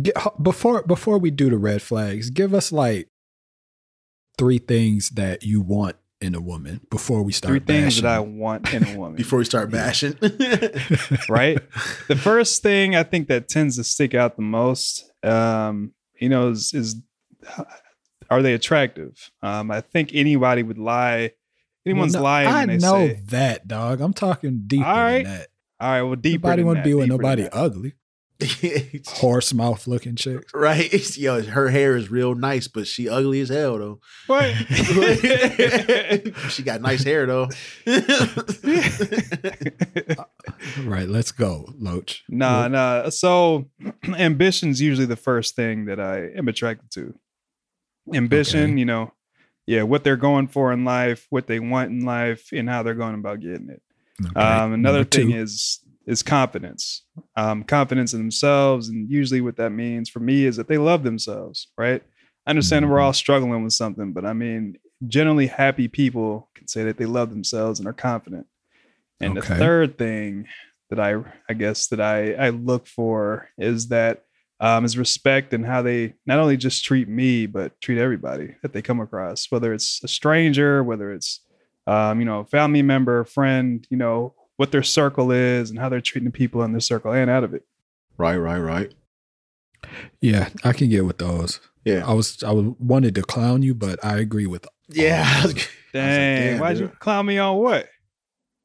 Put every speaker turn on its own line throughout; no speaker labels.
Get, before before we do the red flags, give us like three things that you want in a woman before we start.
Three things that I want in a woman.
Before we start bashing.
right? The first thing I think that tends to stick out the most, um, you know, is, is are they attractive? Um, I think anybody would lie. Anyone's
Well, no,
lying
I
when they
know
say,
that, dog. I'm talking deeper
All right.
than that.
"All right, well, deeper."
Nobody want to be with nobody ugly, horse mouth looking chicks.
right? Yo, her hair is real nice, but she ugly as hell though.
What?
she got nice hair though.
Right, let's go, Loach.
Nah, nah. So ambition's usually the first thing that I am attracted to. Ambition,
Okay.
you know, yeah, what they're going for in life, what they want in life, and how they're going about getting it.
Okay,
Um, another
number
thing
two.
is is confidence. Um, confidence in themselves, and usually what that means for me is that they love themselves. Right? I understand we're all struggling with something, but I mean, generally happy people can say that they love themselves and are confident. And
Okay.
the third thing that I I guess that I I look for is that um, is respect and how they not only just treat me but treat everybody that they come across, whether it's a stranger, whether it's um, you know family member, friend, you know what their circle is and how they're treating the people in their circle and out of it.
right, right, right.
yeah, I can get with those.
Yeah.
I was I was wanted to clown you, but I agree with.
Yeah. I was-
Dang,
damn,
why'd you clown me on what?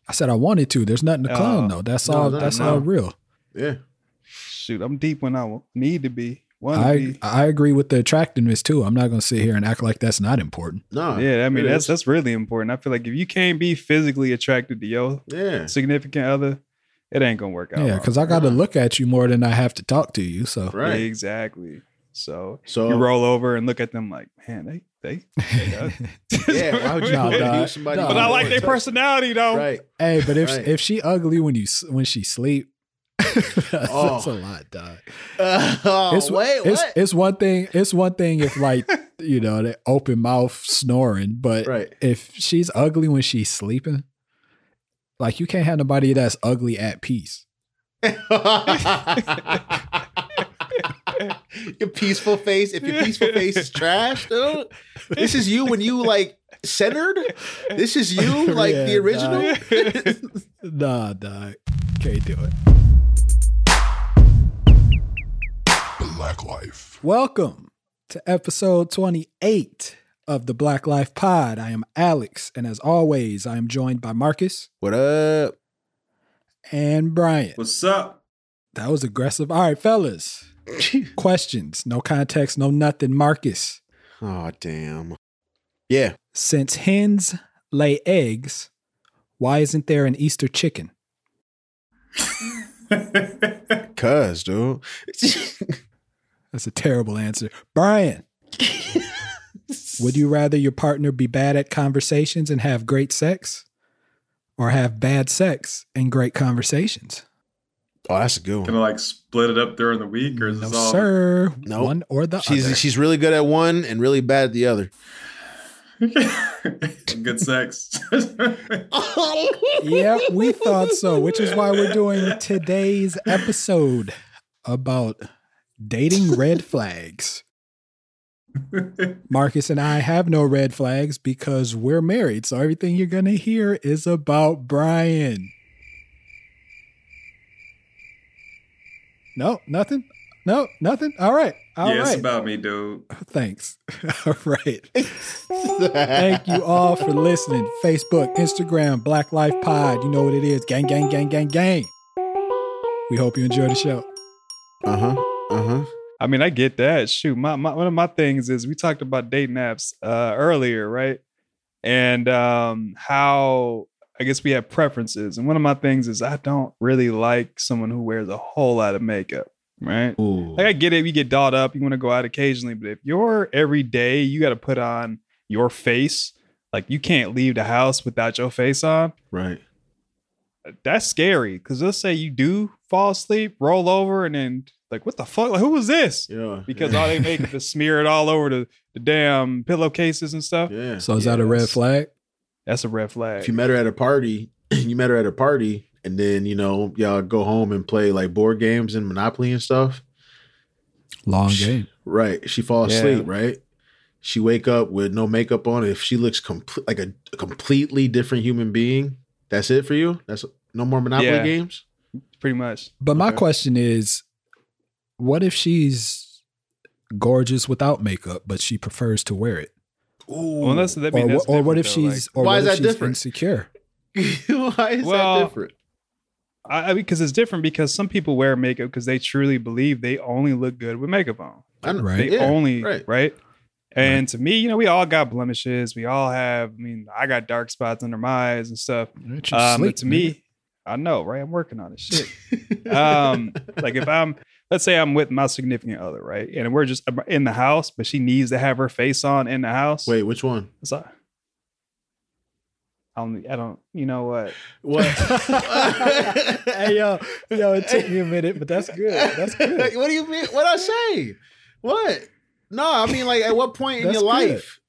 I said I wanted to. There's nothing to clown
Oh.
though. That's
No,
all.
no,
that's
no.
all real.
yeah.
Shoot, I'm deep when I need to be. Want to
I
be.
I agree with the attractiveness too. I'm not gonna sit here and act like that's not important.
No.
Yeah, I mean that's
is.
that's really important. I feel like if you can't be physically attracted to your
yeah.
significant other, it ain't gonna work out.
Yeah, because I got to
Yeah.
look at you more than I have to talk to you. So
Right.
Exactly. So,
So
you roll over and look at them like, man, they they. they
yeah, why would you
No,
want to
dog.
use somebody?
No.
but I like their personality though.
Right.
hey, but if
Right.
if she ugly when you when she sleep, that's,
Oh.
that's a lot, dog.
Uh, oh,
it's,
wait,
it's,
what?
it's one thing. It's one thing if like you know they open mouth snoring, but
right.
if she's ugly when she's sleeping, like you can't have nobody that's ugly at peace.
your peaceful face. If your peaceful face is trash, dude, this is you when you like centered. This is you like
Yeah,
the original.
Nah, dog, can't do it.
Black Life.
Welcome to episode 28 of the Black Life Pod. I am Alex, and as always, I am joined by Markus
what up?
and Bryan.
What's up?
That was aggressive. All right, fellas. Questions. No context, no nothing. Markus.
Oh damn. Yeah.
Since hens lay eggs, why isn't there an Easter chicken?
Cuz, dude.
That's a terrible answer. Bryan, would you rather your partner be bad at conversations and have great sex or have bad sex and great conversations?
Oh, that's a good
Gonna
one.
like split it up during the week, or is
No,
this all?
sir.
No.
One or the
She's
other.
she's really good at one and really bad at the other.
Good sex.
yeah, we thought so, which is why we're doing today's episode about dating red flags. Markus and I have no red flags because we're married. So everything you're going to hear is about Bryan. No, nothing. No, nothing. All right. All right.
yeah, it's about me, dude.
Thanks. All right. Thank you all for listening. Facebook, Instagram, Black Life Pod. You know what it is. Gang, gang, gang, gang, gang. We hope you enjoy the show.
Uh huh. Uh huh.
I mean, I get that. Shoot, my, my one of my things is we talked about dating apps uh, earlier, right? And um, how I guess we have preferences. And one of my things is I don't really like someone who wears a whole lot of makeup, right?
Ooh.
Like I get it, you get dolled up, you want to go out occasionally, but if you're every day, you got to put on your face. Like you can't leave the house without your face on.
Right.
That's scary because let's say you do fall asleep, roll over, and then like, what the fuck? Like, who was this?
Yeah.
Because
yeah.
all they make is smear it all over the, the damn pillowcases and stuff.
Yeah.
So is that a red flag?
That's a red flag.
if you met her at a party, you met her at a party, and then you know y'all go home and play like board games and Monopoly and stuff.
Long game.
Right. She falls
Yeah.
asleep, right? She wake up with no makeup on. If she looks complete like a, a completely different human being, that's it for you? That's no more Monopoly
Yeah.
games?
Pretty much.
But my question is, what if she's gorgeous without makeup, but she prefers to wear it?
Ooh.
Well, that's, I mean,
or,
that's
or what if
though,
she's or
Why
what
is
if
that
she's
different?
insecure?
Why is
Well,
that different?
I, I because it's different because some people wear makeup because they truly believe they only look good with makeup on.
I
right.
They
yeah,
only
right.
right. And to me, you know, we all got blemishes. We all have. I mean, I got dark spots under my eyes and stuff.
Aren't
Um,
sleep,
but to
nigga?
me, I know, right? I'm working on it. Shit. um, like if I'm, let's say I'm with my significant other, right, and we're just in the house, but she needs to have her face on in the house.
Wait, which one?
So, I don't. I don't. You know what?
What?
hey yo, yo, it took me a minute, but that's good. That's good.
what do you mean? What I say? What? No, I mean like at what point in
That's
your
good.
life?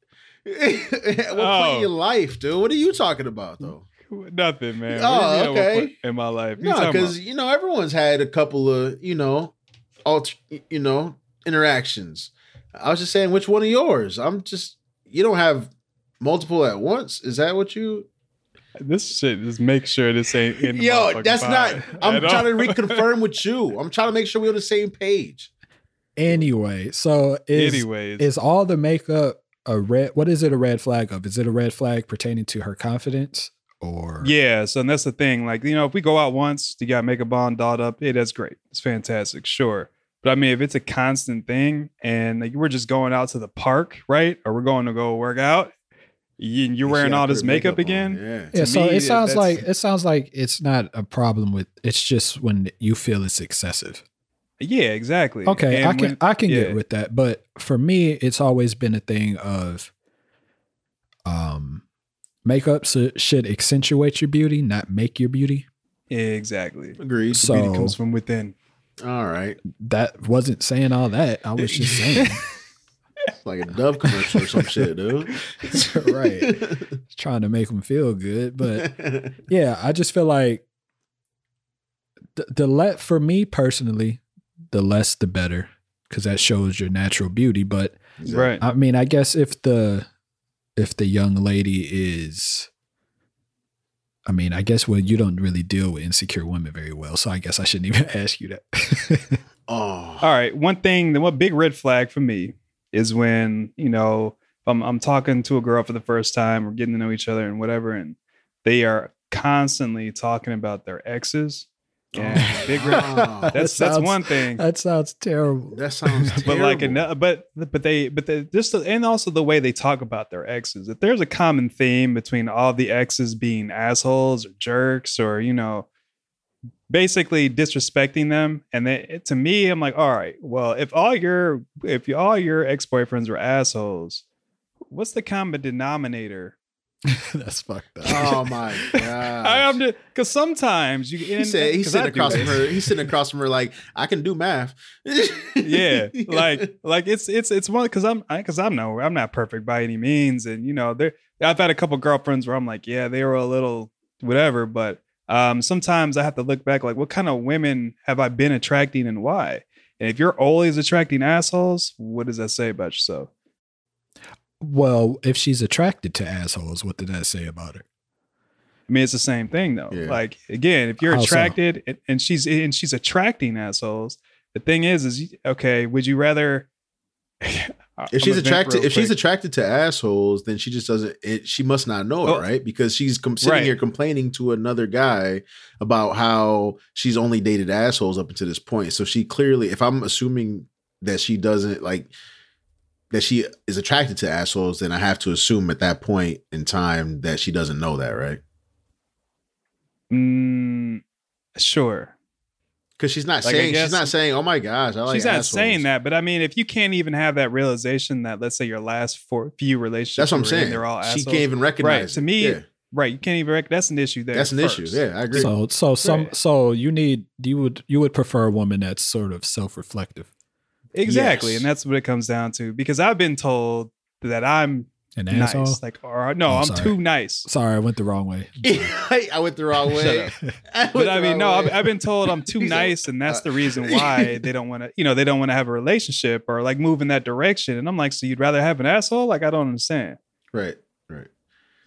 at what point
Oh.
in your life, dude? What are you talking about though?
Nothing, man.
Oh,
you mean at what
okay.
In my life, You
No, because you know everyone's had a couple of you know, alter, you know, interactions. I was just saying, which one of yours? I'm just you don't have multiple at once. Is that what you?
this shit. Just make sure this ain't in.
Yo,
motherfucking
that's not. I'm
at
trying to reconfirm with you. I'm trying to make sure we're on the same page.
Anyway, so is
Anyways,
is all the makeup a red? What is it a red flag of? Is it a red flag pertaining to her confidence or
Yeah, so and that's the thing. Like, you know, if we go out once, you got makeup on, dolled up, hey, that's great. It's fantastic, sure. But I mean, if it's a constant thing and like we're just going out to the park, right? Or we're going to go work out, you, you're wearing
gotta
all this
her
makeup, again.
Yeah.
Yeah, so
me,
it sounds
that's-
like it sounds like it's not a problem with it's just when you feel it's excessive.
Yeah, exactly.
Okay,
And
I can
when-
I can
yeah.
get with that, but for me, it's always been a thing of um makeup so, should accentuate your beauty, not make your beauty.
exactly.
Agreed.
So-
Beauty comes from within.
All right.
That wasn't saying all that. I was just saying,
It's like a Dove commercial or some shit, dude.
right, trying to make them feel good, but yeah, I just feel like the, the let for me personally, the less the better because that shows your natural beauty. But
Right.
I mean, I guess if the if the young lady is, I mean, I guess well, you don't really deal with insecure women very well, so I guess I shouldn't even ask you that.
Oh.
All right. One thing, the one big red flag for me is when, you know, if I'm, I'm talking to a girl for the first time or getting to know each other and whatever, and they are constantly talking about their exes. And oh. big red,
Wow.
That
that's that's one thing.
that sounds terrible.
That sounds terrible.
But like another, but but they but they just and also the way they talk about their exes. If there's a common theme between all the exes being assholes or jerks or you know, basically disrespecting them, and they, to me, I'm like, all right, well, if all your if you, all your ex boyfriends were assholes, what's the common denominator?
that's fucked up.
Oh my god!
I am because sometimes you
He said he's
'cause
sitting
I
across from her. He's sitting across from her like I can do math.
yeah like like it's it's it's one because i'm because i'm no i'm not perfect by any means and you know there i've had a couple girlfriends where i'm like yeah they were a little whatever but um sometimes i have to look back like what kind of women have i been attracting and why and if you're always attracting assholes what does that say about yourself
Well, if she's attracted to assholes, what did that say about her?
I mean, it's the same thing though.
Yeah.
Like again, if you're
How so?
attracted and, and she's and she's attracting assholes, the thing is, is okay. Would you rather?
If she's attracted, if she's attracted to assholes, then she just doesn't. It, she must not know it,
Oh.
right? Because she's com- sitting
Right.
here complaining to another guy about how she's only dated assholes up until this point. So she clearly, if I'm assuming that she doesn't like that she is attracted to assholes, then I have to assume at that point in time that she doesn't know that, right?
Mm, sure.
Because she's not
Like,
saying
guess-
she's not saying, "Oh my gosh, I like."
she's not
assholes."
saying that, but I mean, if you can't even have that realization that, let's say, your last four few relationships,
That's what I'm
you in,
saying.
They're all
she can't even recognize.
Right. To me,
Yeah.
right? You can't even. Rec- that's an issue there.
that's an issue. Yeah, I agree.
So, so some,
Right.
so you need you would you would prefer a woman that's sort of self reflective.
Exactly,
Yes.
and that's what it comes down to. Because I've been told that I'm
An asshole.
Like, or no,
Oh,
I'm
sorry.
too nice.
Sorry, I went the wrong way.
I went the wrong way. I
But I mean, no. I've, I've been told I'm too
He's a-
nice, and that's
uh,
the reason why they don't want to, you know, they don't want to have a relationship or like move in that direction. And I'm like, so you'd rather have an asshole? Like, I don't understand.
right, right.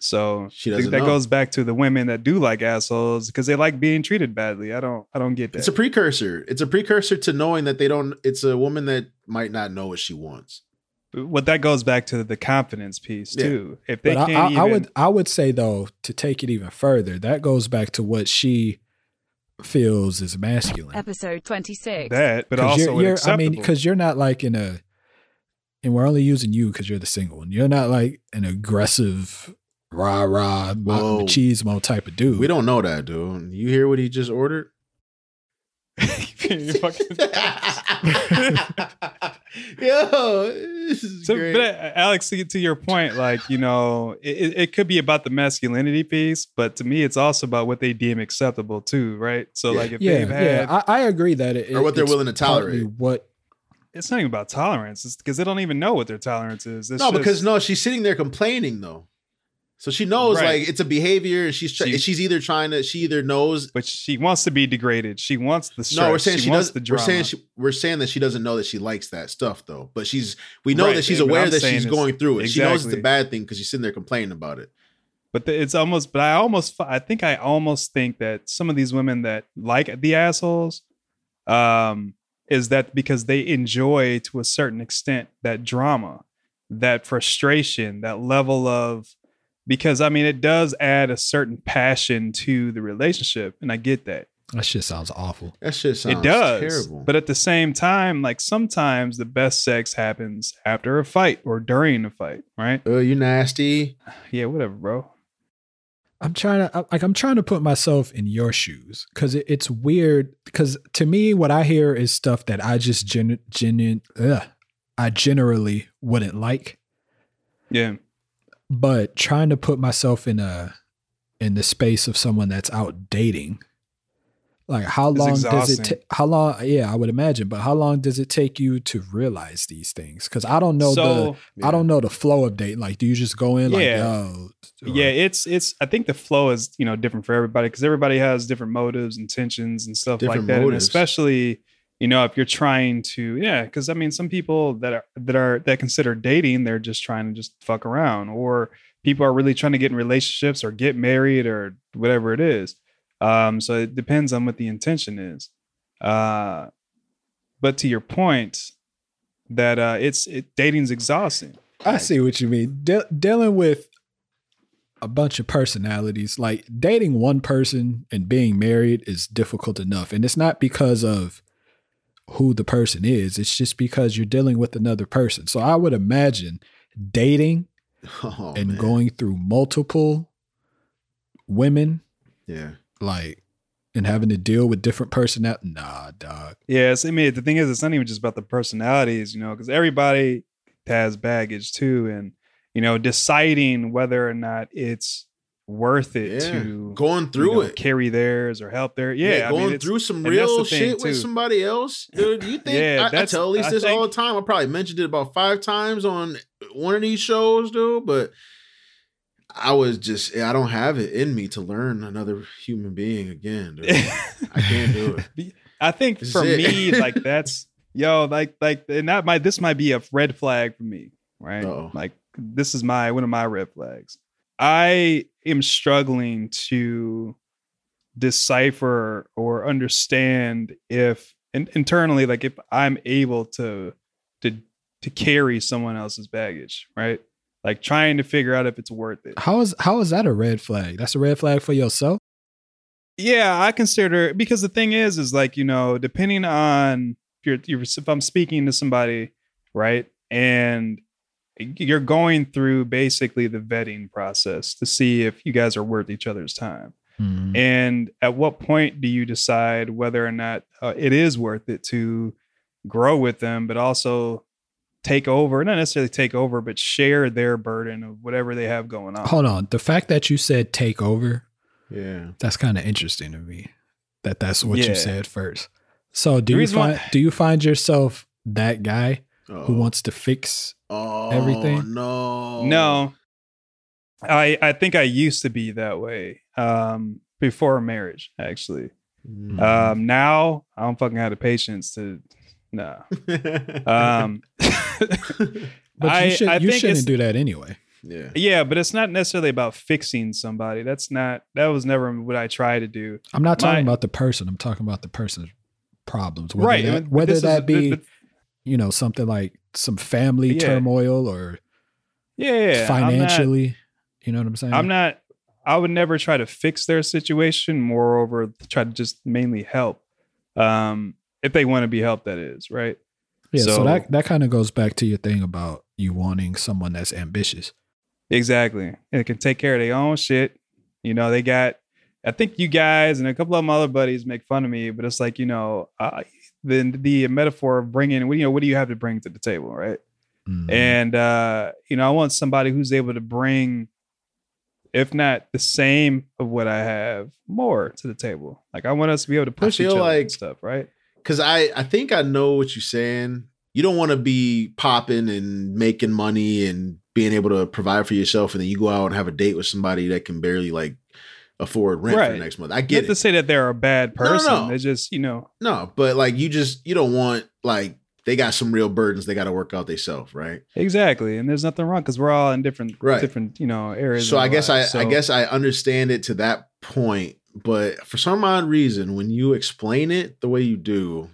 So
She
I think
doesn't
that
know.
goes back to the women that do like assholes because they like being treated badly. I don't, I don't get that.
It's a precursor. It's a precursor to knowing that they don't. It's a woman that might not know what she wants.
what that goes back to the confidence piece
Yeah.
too. If they
But
can't
I,
even,
I would I would say though to take it even further, that goes back to what she feels is masculine.
Episode 26.
that, but also
you're, you're I mean, because you're not like in a, and we're only using you because you're the single one. You're not like an aggressive rah rah ma-
Whoa.
machismo type of dude.
We don't know that, dude. You hear what he just ordered?
You fucking-
Yo, this is
So,
great.
but uh, Alex, to, to your point, like you know, it, it- it could be about the masculinity piece, but to me, it's also about what they deem acceptable too, right? So,
Yeah.
like if
yeah,
they've had,
yeah, I, I agree that it,
Or what they're willing to tolerate.
What
it's not even about tolerance; it's because they don't even know what their tolerance is. It's
no,
just-
because no, she's sitting there complaining though. So she knows
Right.
like it's a behavior, and she's
She-
she's either trying to she either knows.
but she wants to be degraded. She wants the stress.
No, we're saying she,
wants
does.
the
We're saying she, we're saying that she doesn't know that she likes that stuff though. But she's we know
Right,
that she's
and
aware that she's going through it. She knows it's a bad thing because she's sitting there complaining about it.
But the, it's almost, but I almost, I think I almost think that some of these women that like the assholes, um, is that because they enjoy to a certain extent that drama, that frustration, that level of, because I mean, it does add a certain passion to the relationship, and I get that.
that shit sounds awful.
That shit sounds
it does,
terrible.
but at the same time, like sometimes the best sex happens after a fight or during a fight, right?
oh, you nasty.
Yeah, whatever, bro.
I'm trying to like I'm trying to put myself in your shoes because it, it's weird. Because to me, what I hear is stuff that I just gen, genuine, ugh, I generally wouldn't like.
Yeah.
But trying to put myself in a in the space of someone that's out dating, like how long does it? take how long? Yeah, I would imagine. But how long does it take you to realize these things? Because I don't know
so,
the I don't know the flow of dating. Like, do you just go in like,
Yeah. yeah it's it's i think the flow is you know different for everybody because everybody has different motives intentions and stuff
Different
like that and especially you know if you're trying to yeah because i mean some people that are that are that consider dating they're just trying to just fuck around or people are really trying to get in relationships or get married or whatever it is um so it depends on what the intention is uh but to your point that uh it's it dating's exhausting
I see what you mean. De- dealing with a bunch of personalities, like dating one person and being married is difficult enough. And it's not because of who the person is, it's just because you're dealing with another person. So I would imagine dating
Oh,
and
man.
going through multiple women,
Yeah.
like, and having to deal with different personalities. Nah, dog.
Yes, I mean the thing is, it's not even just about the personalities, you know, because everybody has baggage too, and you know, deciding whether or not it's worth it
Yeah.
to
Going
you
through
know,
it.
carry theirs or help their yeah, I
going
mean,
through some real shit with
too.
somebody else, dude. You think?
Yeah,
I, I tell Elise
I
this all the time. I probably mentioned it about five times on one of these shows, dude. But I was just, I don't have it in me to learn another human being again, dude. I can't do it.
I think
This
for me, like that's yo, like like and that might this might be a red flag for me, right?
Uh-oh.
Like this is my one of my red flags. I am struggling to decipher or understand if in, internally, like if I'm able to to to carry someone else's baggage, right? Like trying to figure out if it's worth it.
How is how is that a red flag? That's a red flag for yourself.
Yeah, I consider it because the thing is, is like you know, depending on if you're, you're if I'm speaking to somebody, right, and you're going through basically the vetting process to see if you guys are worth each other's time.
Mm-hmm.
And at what point do you decide whether or not uh, it is worth it to grow with them, but also take over, not necessarily take over, but share their burden of whatever they have going on?
Hold on. The fact that you said take over,
Yeah.
that's kind of interesting to me. That that's what
Yeah.
you said first. So do you
reason why-
find do you find yourself that guy
Oh.
who wants to fix?
Oh,
everything?
No.
No, I I think I used to be that way um, before marriage. Actually,
Mm.
um, now I don't fucking have the patience to. No. Um,
But you, should,
I
you
think
shouldn't do that anyway.
yeah.
yeah, but it's not necessarily about fixing somebody. That's not. That was never what I try to do.
I'm not talking
My-
about the person. I'm talking about the person's problems. Whether
right.
That, whether
this is-
that be,
but-
you know, something like some family
Yeah.
turmoil or
yeah, yeah. I'm not-
financially. you know what I'm saying?
I'm not. I would never try to fix their situation. Moreover, try to just mainly help. Um, if they want to be helped, that is right.
Yeah, so,
so-
that that kind of goes back to your thing about you wanting someone that's ambitious.
Exactly, and can take care of their own shit. You know, they got. I think you guys and a couple of my other buddies make fun of me, but it's like you know, uh, the the metaphor of bringing. What you know? What do you have to bring to the table, right?
Mhm.
And uh, you know, I want somebody who's able to bring, if not the same of what I have, more to the table. Like I want us to be able to push each
feel
other
like-
and stuff, right?
Cause I, I think I know what you're saying. You don't want to be popping and making money and being able to provide for yourself, and then you go out and have a date with somebody that can barely like afford rent for
Right.
the next month. I
Get Not to say that they're a bad
No, no,
person.
no.
They just, you know,
No, but like you just you don't want like they got some real burdens they got to work out themselves, right?
exactly. And there's nothing wrong because we're all in different,
Right.
different, you know, areas.
So I guess I,
lives.
I guess I understand it to that point, but for some odd reason, when you explain it the way you do,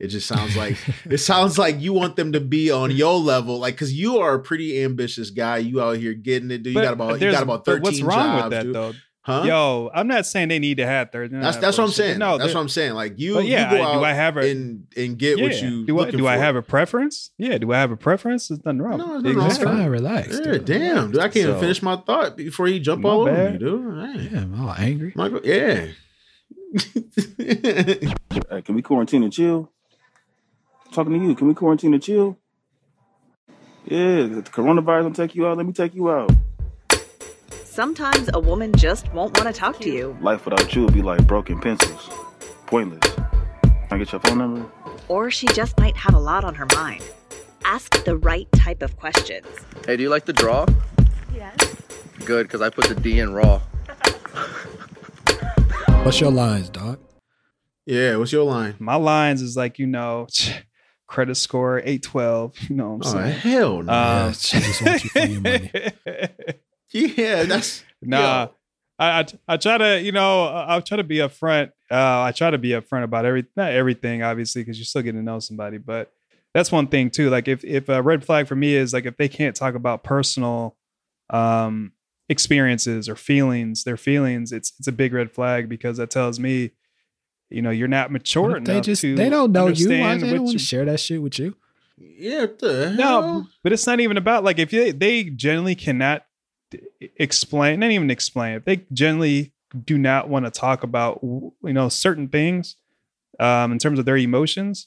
it just sounds like it sounds like you want them to be on your level, like because you are a pretty ambitious guy. You out here getting it, dude. You got about you got about thirteen
What's wrong
jobs,
with that
dude.
though?
Huh?
Yo, I'm not saying they need to have third.
that's that's what I'm saying.
No,
that's what I'm saying. Like you,
But yeah,
you go
I-
out
do I have a
and and get
yeah.
what you
do I
looking
do I have a preference? Yeah, do I have a preference? There's nothing wrong.
No,
with
no,
it.
no,
That's
Exactly.
fine. Relax.
Yeah,
dude.
damn, dude. I can't even finish my thought before you jump
My
all over me, dude. Hey.
Yeah, I'm all angry.
Michael, yeah.
Hey, can we quarantine and chill? talking to you. Can we quarantine and chill? Yeah, the coronavirus will take you out. Let me take you out.
Sometimes a woman just won't want to talk to you,
Life without you would be like broken pencils. Pointless. Can I get your phone number?
or she just might have a lot on her mind. Ask the right type of questions.
Hey, do you like the draw?
Yes.
Good, because I put the D in raw.
What's your lines, Doc?
yeah, what's your line?
My lines is like you know, credit score eight twelve. You know what
Oh
I'm saying?
hell no.
Yeah,
Um,
she just wants you for your money.
yeah, that's
Nah,
Yo.
I, I I try to you know I, I try to be upfront. Uh, I try to be upfront about every not everything obviously because you're still getting to know somebody, but that's one thing too. Like if if a red flag for me is like if they can't talk about personal um experiences or feelings, their feelings, it's it's a big red flag because that tells me, you know, you're not mature enough
they just
to
they don't know you. Why
understand
they don't want
you-
to share that shit with you?
yeah. What the hell?
no, but it's not even about like if you, they generally cannot d- explain, not even explain. If they generally do not want to talk about you know certain things um, in terms of their emotions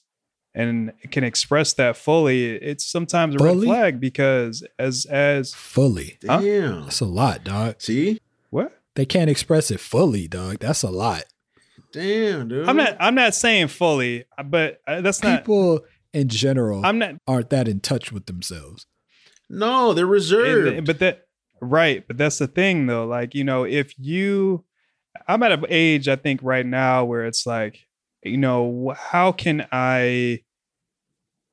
and can express that fully, it's sometimes a
Fully?
red flag because as as
Fully.
Huh?
Damn.
That's a lot, dog.
See?
what
They can't express it fully, dog. That's a lot.
Damn, dude.
I'm not I'm not saying fully, but uh, that's not.
People in general
I'm not.
aren't that in touch with themselves.
No, they're
And-
reserved.
but that right but that's the thing though like you know if you i'm at an age i think right now where it's like you know how can i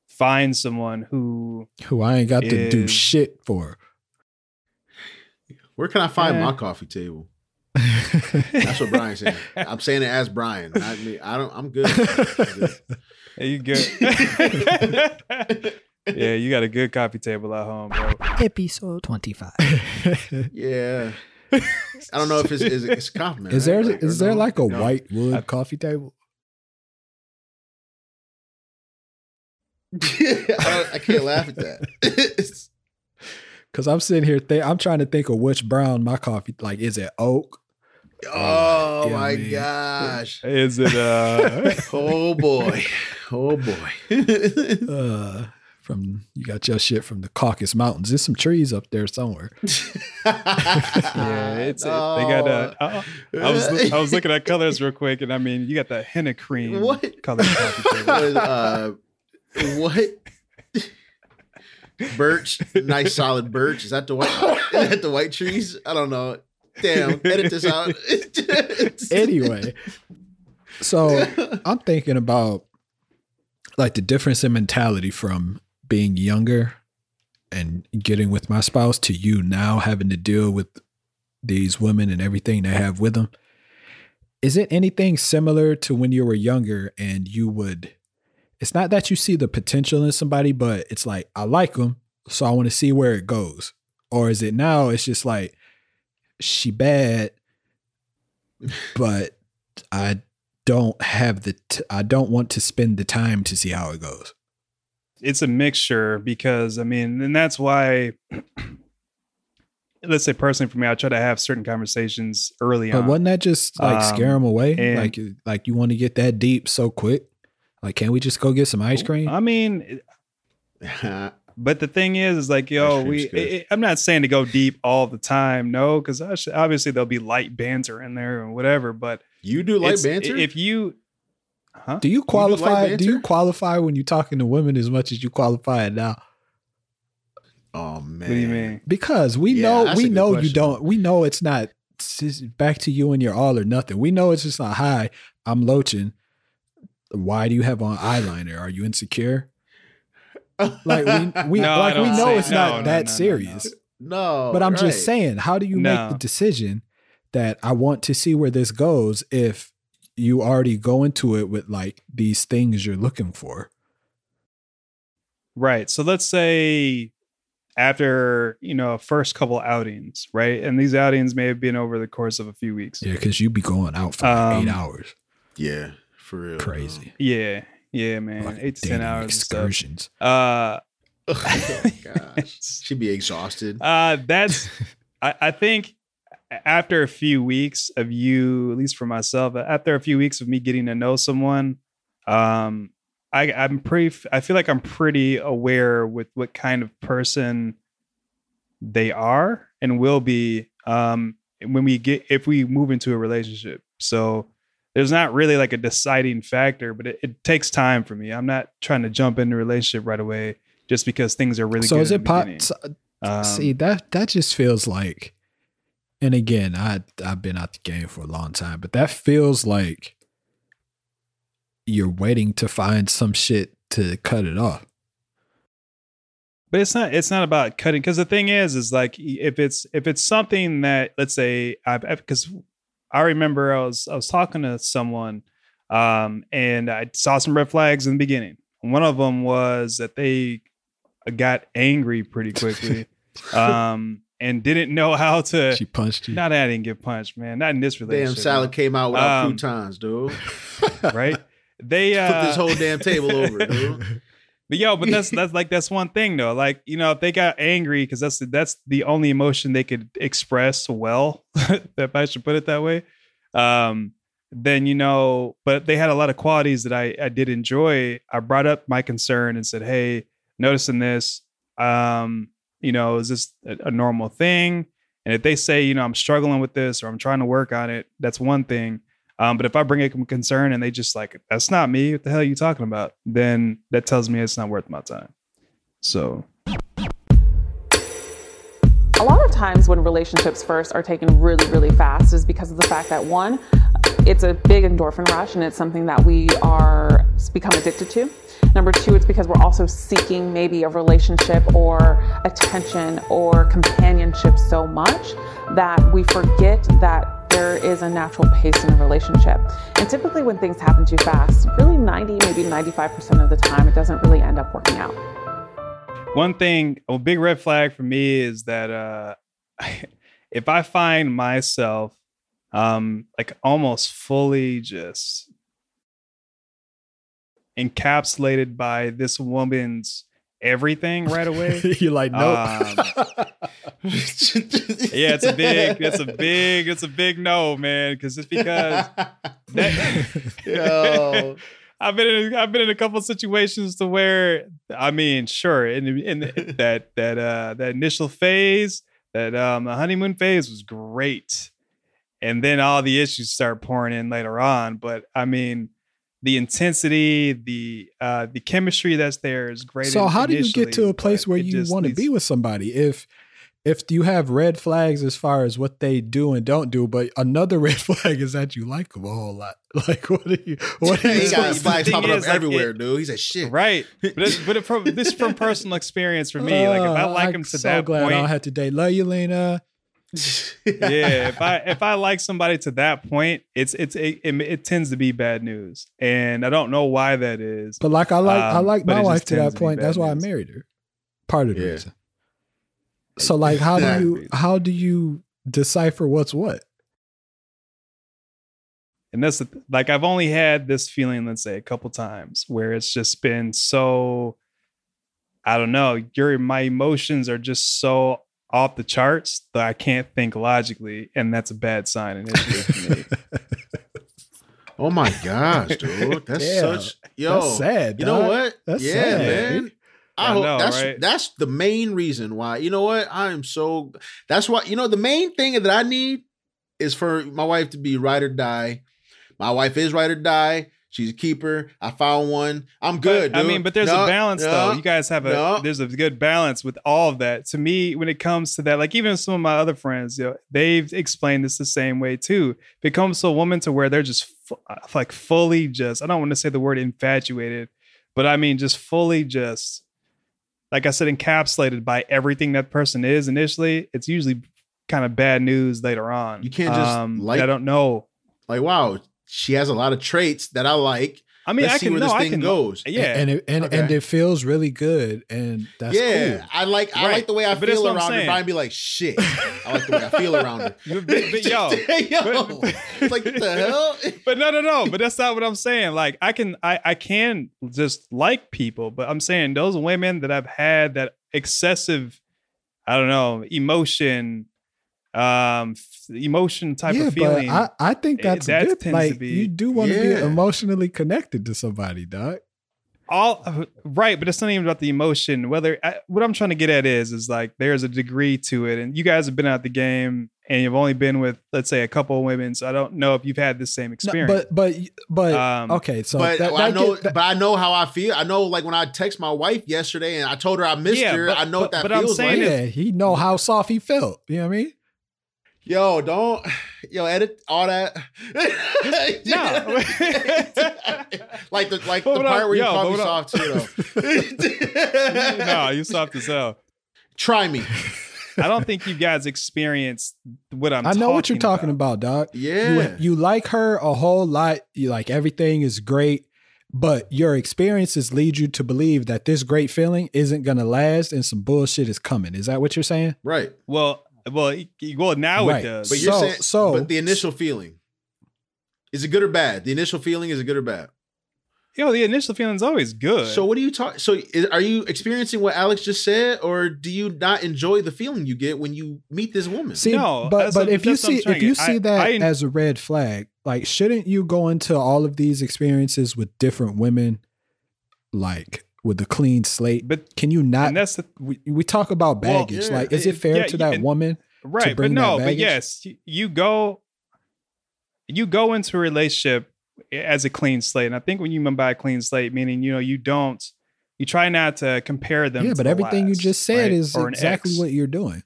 find someone who
Who I ain't got to do shit for.
Where can I find
Yeah.
my coffee table? That's what Bryan's saying. I'm saying it as Bryan. Not me. I don't. I'm good. I'm good.
Are you good yeah you got a good coffee table at home bro
Episode 25.
Yeah. I don't know if it's is it's a compliment.
Is there
right?
is
Like, or
there
no?
like a
No.
white wood
I-
coffee table?
I, I can't laugh at that.
Because I'm sitting here, th- I'm trying to think of which brown my coffee like. Is it oak?
oh
Yeah,
my
man.
gosh.
is it uh
Oh boy. Oh boy.
Uh, from you got your shit from the Caucasus Mountains. There's some trees up there somewhere.
yeah it's they got uh, I, I was i was looking at colors real quick and i mean you got the henna cream
What?
color coffee table
uh, what? birch, nice solid birch. Is that the white? Is that the white trees? I don't know. Damn, edit this out.
anyway, so I'm thinking about like the difference in mentality from being younger and getting with my spouse to you now having to deal with these women and everything they have with them. Is it anything similar to when you were younger and you would? It's not that you see the potential in somebody, but it's like I like them, so I want to see where it goes. Or is it now? It's just like she bad, but I don't have the t- I don't want to spend the time to see how it goes.
It's a mixture because I mean, and that's why. Let's say personally for me, I try to have certain conversations early
But
on.
wasn't that just like scare
Um,
them away?
and-
Like like you want to get that deep so quick? Like can't we just go get some ice cream?
I mean, But the thing is, is like, yo, we.
cream's good.
i I'm not saying to go deep all the time, no, because obviously there'll be light banter in there and whatever. But
you do light banter.
If you, huh?
do you
light
qualify? Do you qualify when you're talking to women as much as you qualify it now?
oh man,
What do you mean?
Because we
Yeah,
know we
good
know you don't. We know it's not. it's back to you and your all or nothing. We know it's just not. Hi, I'm Lochin. Why do you have on eyeliner? Are you insecure? Like we we
No,
like we know it's
no,
not
no, no,
that
no, no.
serious.
no,
But I'm
right.
just saying, how do you make the decision that I want to see where this goes if you already go into it with like these things you're looking for?
Right. So let's say after you know first couple outings, right, and these outings may have been over the course of a few weeks.
Yeah, because you'd be going out for like
Um,
eight hours.
Yeah, for real. though.
Crazy.
Yeah, yeah, man,
Like
eight to ten hours.
excursions.
Uh,
oh gosh, she'd be exhausted.
Uh, that's I, I think after a few weeks of you, at least for myself, after a few weeks of me getting to know someone, um, I, I'm pretty. I feel like I'm pretty aware with what kind of person they are and will be um, when we get if we move into a relationship. So there's not really like a deciding factor, but it, it takes time for me. I'm not trying to jump into a relationship right away just because things are really
so
good.
is it pot?
Um,
see that that just feels like, and again, I I've been out the game for a long time, but that feels like you're waiting to find some shit to cut it off.
but it's not it's not about cutting because the thing is is like if it's if it's something that let's say i've because i remember i was i was talking to someone um and i saw some red flags in the beginning one of them was that they got angry pretty quickly um and didn't know how to
She punched you.
not that i didn't get punched man not in this relationship.
Damn,
relationship
salad came out without
Um,
croutons, dude.
right they uh
Put this whole damn table over, dude.
But yo, but that's that's like that's one thing though. Like you know, if they got angry because that's that's the only emotion they could express well, if I should put it that way. Um, then you know, but they had a lot of qualities that I I did enjoy. I brought up my concern and said, hey, noticing this, um, you know, is this a, a normal thing? And if they say, you know, I'm struggling with this or I'm trying to work on it, that's one thing. Um, but if I bring a concern and they just like, that's not me, what the hell are you talking about? Then that tells me it's not worth my time. So
A lot of times when relationships first are taken really, really fast is because of the fact that one, it's a big endorphin rush and it's something that we are become addicted to. Number two, it's because we're also seeking maybe a relationship or attention or companionship so much that we forget that there is a natural pace in a relationship. And typically when things happen too fast, really 90, maybe 95% of the time, it doesn't really end up working out.
one thing, a big red flag for me is that uh, if I find myself um, like almost fully just encapsulated by this woman's everything right away.
You're like, nope.
Um, yeah, it's a big, it's a big, it's a big no, man. Because it's because that,
Yo.
I've been in, I've been in a couple of situations to where I mean, sure, in in that that uh that initial phase, that um the honeymoon phase was great, and then all the issues start pouring in later on. But I mean, the intensity, the uh, the chemistry that's there is great.
So
in-
how do you get to a place where you want to
needs-
be with somebody if if you have red flags as far as what they do and don't do, but another red flag is that you like them a whole lot? Like what are you what are you
he got
supposed to
flags
thing
popping up
like,
everywhere,
it-
dude. He's said, "Shit."
Right, but it, but it, this is from personal experience for me. Like if I
Uh,
like
I'm
him to
so
that
glad I don't have to date. Love you, Lena.
yeah. If I if I like somebody to that point, it's it's it, it, it tends to be bad news, and I don't know why that is.
But like I like I
Um,
like my wife to
tends
that
to
point. That's
bad
why I married her. Part of the
Yeah.
reason. So like how do you how do you decipher what's what?
and that's like I've only had this feeling, let's say, a couple times where it's just been so. I don't know. Your my emotions are just so off the charts that I can't think logically, and that's a bad sign initially for me.
Oh my gosh, dude. That's
Damn.
such yo.
That's sad.
You know what?
That's
yeah,
sad,
man.
dude.
I,
I
hope
know,
that's
right?
that's the main reason why. You know what? I am so. That's why. You know the main thing that I need is for my wife to be ride or die. My wife is ride or die. She's a keeper. I found one. I'm good.
But, I mean, but there's
No,
a balance
no,
though. You guys have a
no.
there's a good balance with all of that. To me, when it comes to that, like even some of my other friends, you know, they've explained this the same way too. Becomes a woman to where they're just fu- uh, like fully just. I don't want to say the word infatuated, but I mean just fully just. Like I said, encapsulated by everything that person is initially, it's usually kind of bad news later on. Um,
You can't just like-
I don't know.
like wow, she has a lot of traits that I like.
I mean,
Let's
I
see
can
where
no,
this
I
thing
can
goes.
Yeah,
And it, and, and
Okay.
it feels really good. And that's
yeah,
cool.
I like I
Right.
like the way I
But
feel around her.
saying.
I'd be like, shit. I like the way I feel around her.
But- but- but yo,
yo,
but-
it's like what the hell?
but no, no, no. But that's not what I'm saying. Like I can, I, I can just like people, but I'm saying those women that I've had that excessive, I don't know, emotion, um, emotion type
yeah,
of feeling.
but I, I think
it-
that's
that
good.
tends to
Like
be-
you do want to
Yeah.
be emotionally connected to somebody, dog.
all right, but it's not even about the emotion. Whether I, what I'm trying to get at is, is like there's a degree to it, and you guys have been out the game, and you've only been with, let's say, a couple of women. So I don't know if you've had the same
No,
experience.
but but but
Um,
okay, so
but
that,
I know,
get- that-
but I know how I feel. I know, like when I text my wife yesterday and I told her I missed
Yeah,
her.
but-
I know what that
but I'm
feels
saying
like.
is-
yeah, he know how soft he felt. You know what I mean?
Yo, don't yo edit all that.
No.
like the like
But
the part
I-
where you
yo,
call
but
me soft too. Though.
no, you soft as hell.
Try me.
I don't think you guys experienced what I'm.
i know what you're talking about, dog.
Yeah.
You, you like her a whole lot. You like everything is great, but your experiences lead you to believe that this great feeling isn't gonna last and some bullshit is coming. Is that what you're saying?
right.
Well, well, y- well. Now
Right.
it does.
But you're
So-
saying
so-
but the initial feeling. Is it good or bad? The initial feeling is it good or bad?
Yo, the initial feeling's always good.
So what are you talking? So is, are you experiencing what Alex just said, or do you not enjoy the feeling you get when you meet this woman?
See,
No,
but but
what-
if you
that's what I'm
see if you see
I-
that
I-
as a red flag, like shouldn't you go into all of these experiences with different women, like with a clean slate?
but
Can you not?
and that's the
we, we talk about
Well,
baggage.
yeah,
like, is it
it-
fair
yeah,
to that
and-
woman?
right, but
bring that
no, but
baggage?
yes, you, you go, you go into a relationship as a clean slate, and I think when you mean by a clean slate, meaning you know you don't, you try not to compare them.
Yeah,
to
but
the
everything you just said
right?
is exactly
ex.
what you're doing.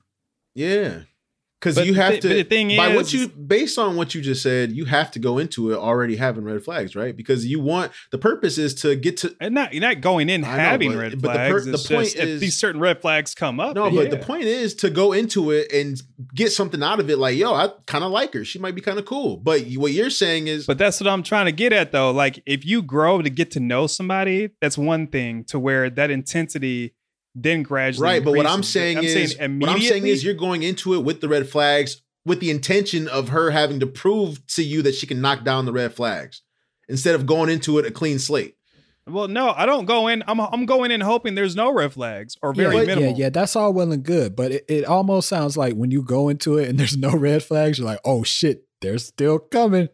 Yeah. Because you have to
the thing
by what you based on what you just said, you have to go into it already having red flags, right? Because you want the purpose is to get to
And not you're not going in
I know,
having
but-
red
but the per- the point
just if
is-
these certain red flags come up.
no, but the point is to go into it and get something out of it. Like, yo, I kind of like her. She might be kind of cool. But what you're saying is,
But that's what I'm trying to get at, though. Like, if you grow to get to know somebody, that's one thing. To where that intensity then gradually
right? But what I'm
increases.
saying is, what I'm saying is, you're going into it with the red flags, with the intention of her having to prove to you that she can knock down the red flags, instead of going into it a clean slate.
Well, no, I don't go in. I'm I'm going in hoping there's no red flags or very
yeah,
minimal.
yeah, yeah, that's all well and good. But it, it almost sounds like when you go into it and there's no red flags, you're like, oh shit, they're still coming.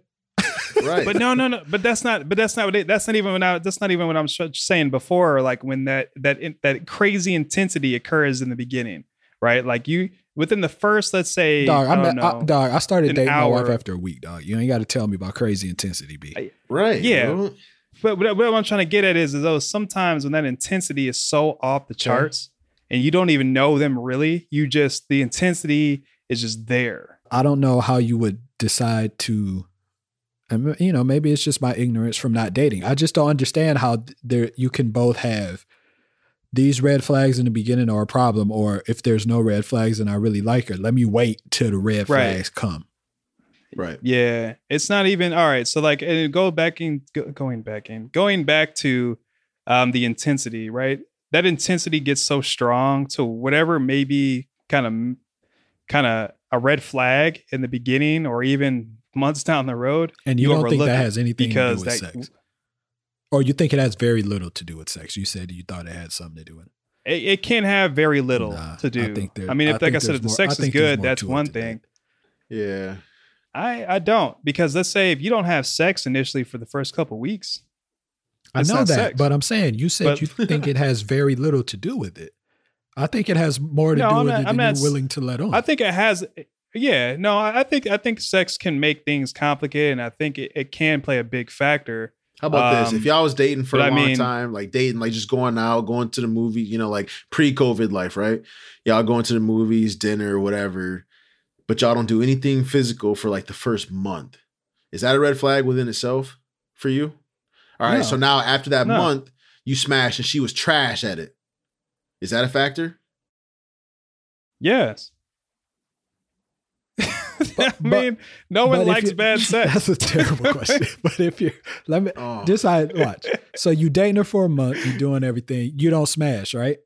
Right.
But no, no, no. But that's not. But that's not what. It, that's not even what I, That's not even what I'm saying before. Like when that that in, that crazy intensity occurs in the beginning, right? Like you within the first, let's say,
Dog,
I
I,
don't
met, I, dog, I started
an
dating my wife after a week, dog. You ain't got to tell me about crazy intensity, B.
I-
right.
Yeah.
bro.
but what, what I'm trying to get at is, is though sometimes when that intensity is so off the charts and you don't even know them really, you just the intensity is just there.
I don't know how you would decide to and you know maybe it's just my ignorance from not dating. I just don't understand how there you can both have these red flags in the beginning are a problem or if there's no red flags and I really like her, let me wait till the red
Right.
flags come.
Right.
Yeah, it's not even all right. So like, and go back in, go, going back in, going back to um, the intensity, right? That intensity gets so strong to whatever maybe kind of, kind of a red flag in the beginning or even months down the road.
And you, don't think that has anything to do with
that
sex. Or you think it has very little to do with sex. You said you thought it had something to do with it.
it, it can have very little
Nah,
to do.
I think there-
I mean,
I
if like
think
I said, if the
more-
sex is good, that's one
than that.
thing.
Yeah.
I I don't because let's say if you don't have sex initially for the first couple weeks,
I know that,
sex.
but I'm saying you said
But-
you think it has very little to do with it. I think it has more to
No,
do
I'm
with
not-
it
I'm
than
not
you're willing to let on.
I think it has. Yeah, no, I think I think sex can make things complicated, and I think it, it can play a big factor.
How about this?
Um,
If y'all was dating for a
but I
long
mean-
time, like dating, like just going out, going to the movie, you know, like pre-COVID life, right? Y'all going to the movies, dinner, whatever, but y'all don't do anything physical for like the first month. Is that a red flag within itself for you? All right.
No.
So now after that
No.
month, you smashed and she was trash at it. Is that a factor?
Yes. I mean, no one likes
you-
bad sex.
That's a terrible question. but if you're, let me
Oh.
just I watch. So you dating her for a month, you're doing everything, you don't smash, right?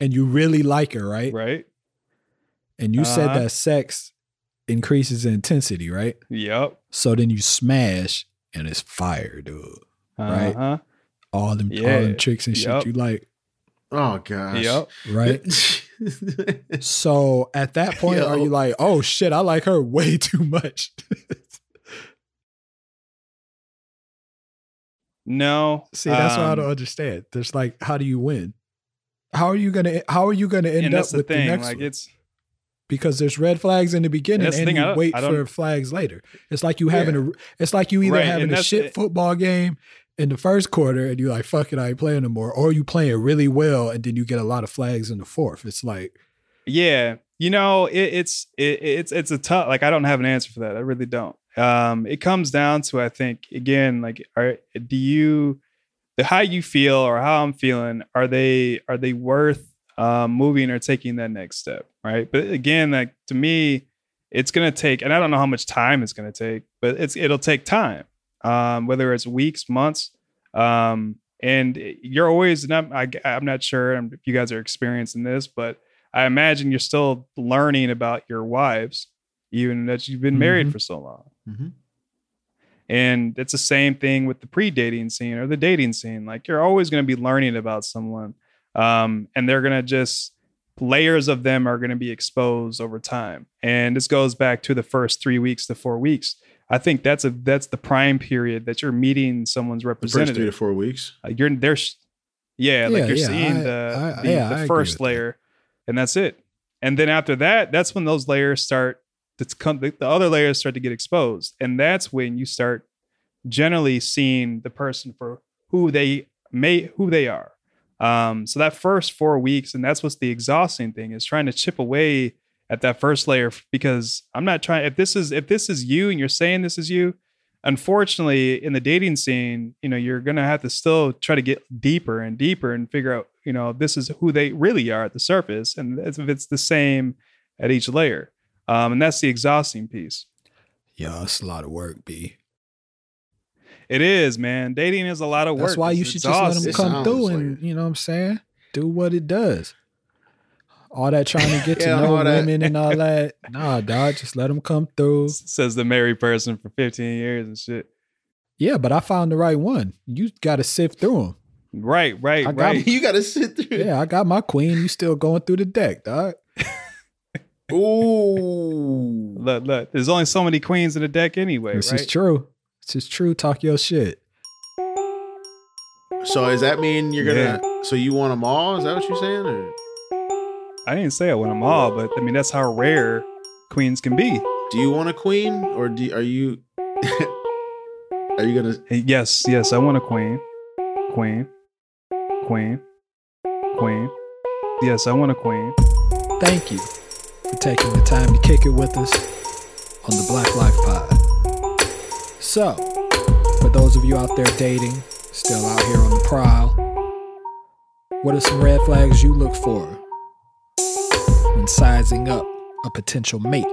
And you really like her, right?
right?
And you said
Uh-huh.
that sex increases in intensity, right?
Yep.
So then you smash and it's fire, dude. Right.
Uh-huh.
All them, all them tricks and shit
Yup.
you like,
Oh gosh.
Yep.
right? So at that point, are you like, oh shit, I like her way too much?
No.
See, that's what I
um,
don't understand. There's like, how do you win? How are you gonna how are you gonna end up
the
with the, next
Like
one?
it's
because there's red flags in the beginning
that's the
and you wait for flags later. It's like you having a it's like you either
Right,
having a shit
it.
football game in the first quarter and you're like, fuck it, I ain't playing no more. Or you playing really well and then you get a lot of flags in the fourth. It's like
Yeah, you know, it, it's it, it's it's a tough. Like I don't have an answer for that. I really don't. Um, it comes down to I think again, like, are do you the how you feel or how I'm feeling? Are they are they worth um, moving or taking that next step? Right. But again, like to me, it's gonna take, and I don't know how much time it's gonna take, but it's it'll take time. Um, whether it's weeks, months, um, and you're always. And I'm, I, I'm not sure if you guys are experiencing this, but I imagine you're still learning about your wives, even that you've been married
Mhm.
for so long.
Mhm.
And it's the same thing with the pre-dating scene or the dating scene. Like you're always going to be learning about someone, um, and they're going to just layers of them are going to be exposed over time. And this goes back to the first three weeks to four weeks. I think that's a that's the prime period that you're meeting someone's
The first
representative.
three to four weeks.
Like you're there's yeah, like you're
yeah,
seeing
I-
the
I-
the,
yeah,
the first
with that.
layer, and that's it. And then after that, that's when those layers start to come. The, the other layers start to get exposed, and that's when you start generally seeing the person for who they may who they are. Um, so that first four weeks, and that's what's the exhausting thing is trying to chip away at that first layer because I'm not trying. If this is if this is you and you're saying this is you, unfortunately in the dating scene you know you're gonna have to still try to get deeper and deeper and figure out you know this is who they really are at the surface and if it's the same at each layer um, and that's the exhausting piece
Yeah, it's a lot of work, B.
it is man dating is a lot of work
That's why you
It's
should just let them come through and
it.
you know what I'm saying? Do what it does. All that trying to get to know
all that.
women and all that. Nah, dog, just let them come through.
says the married person for 15 years and shit
Yeah, but I found the right one. You got to sift through them.
right right
I got
right
you got to sit through.
Yeah, I got my queen. You still going through the deck, dog.
Ooh.
look look there's only so many queens in the deck anyway
This
right
is true. This is true. Talk your shit.
So does that mean you're gonna? So you want them all? Is that what you're saying? Or
i didn't say i want them all but i mean that's how rare queens can be
do you want a queen, or do are you? are you gonna?
Yes, yes, I want a queen. Queen. Queen. Queen. Yes, I want a queen.
Thank you for taking the time to kick it with us on the Black Life Pod. So, for those of you out there dating, still out here on the prowl, what are some red flags you look for when sizing up a potential mate?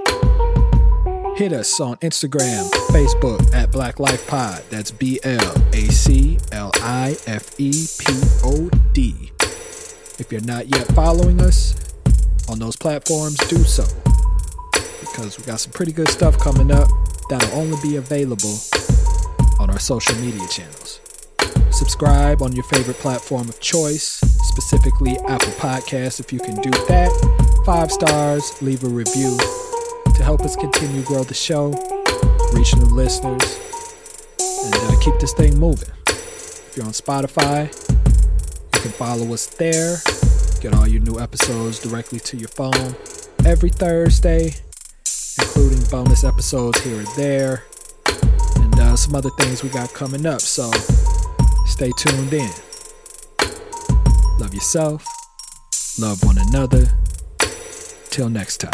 Hit us on Instagram, Facebook at Black Life Pod. That's B L A C L I F E P O D. If you're not yet following us on those platforms, do so. Because we got some pretty good stuff coming up that'll only be available on our social media channels. Subscribe on your favorite platform of choice, specifically Apple Podcasts if you can do that. Five stars, leave a review to help us continue grow the show, reach new listeners, and uh, keep this thing moving. If you're on Spotify, you can follow us there. Get all your new episodes directly to your phone every Thursday, including bonus episodes here and there, and uh, some other things we got coming up. So stay tuned in. Love yourself, love one another. Till next time.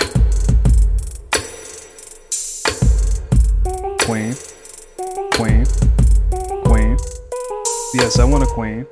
Queen. Queen. Queen. Yes, I want a queen.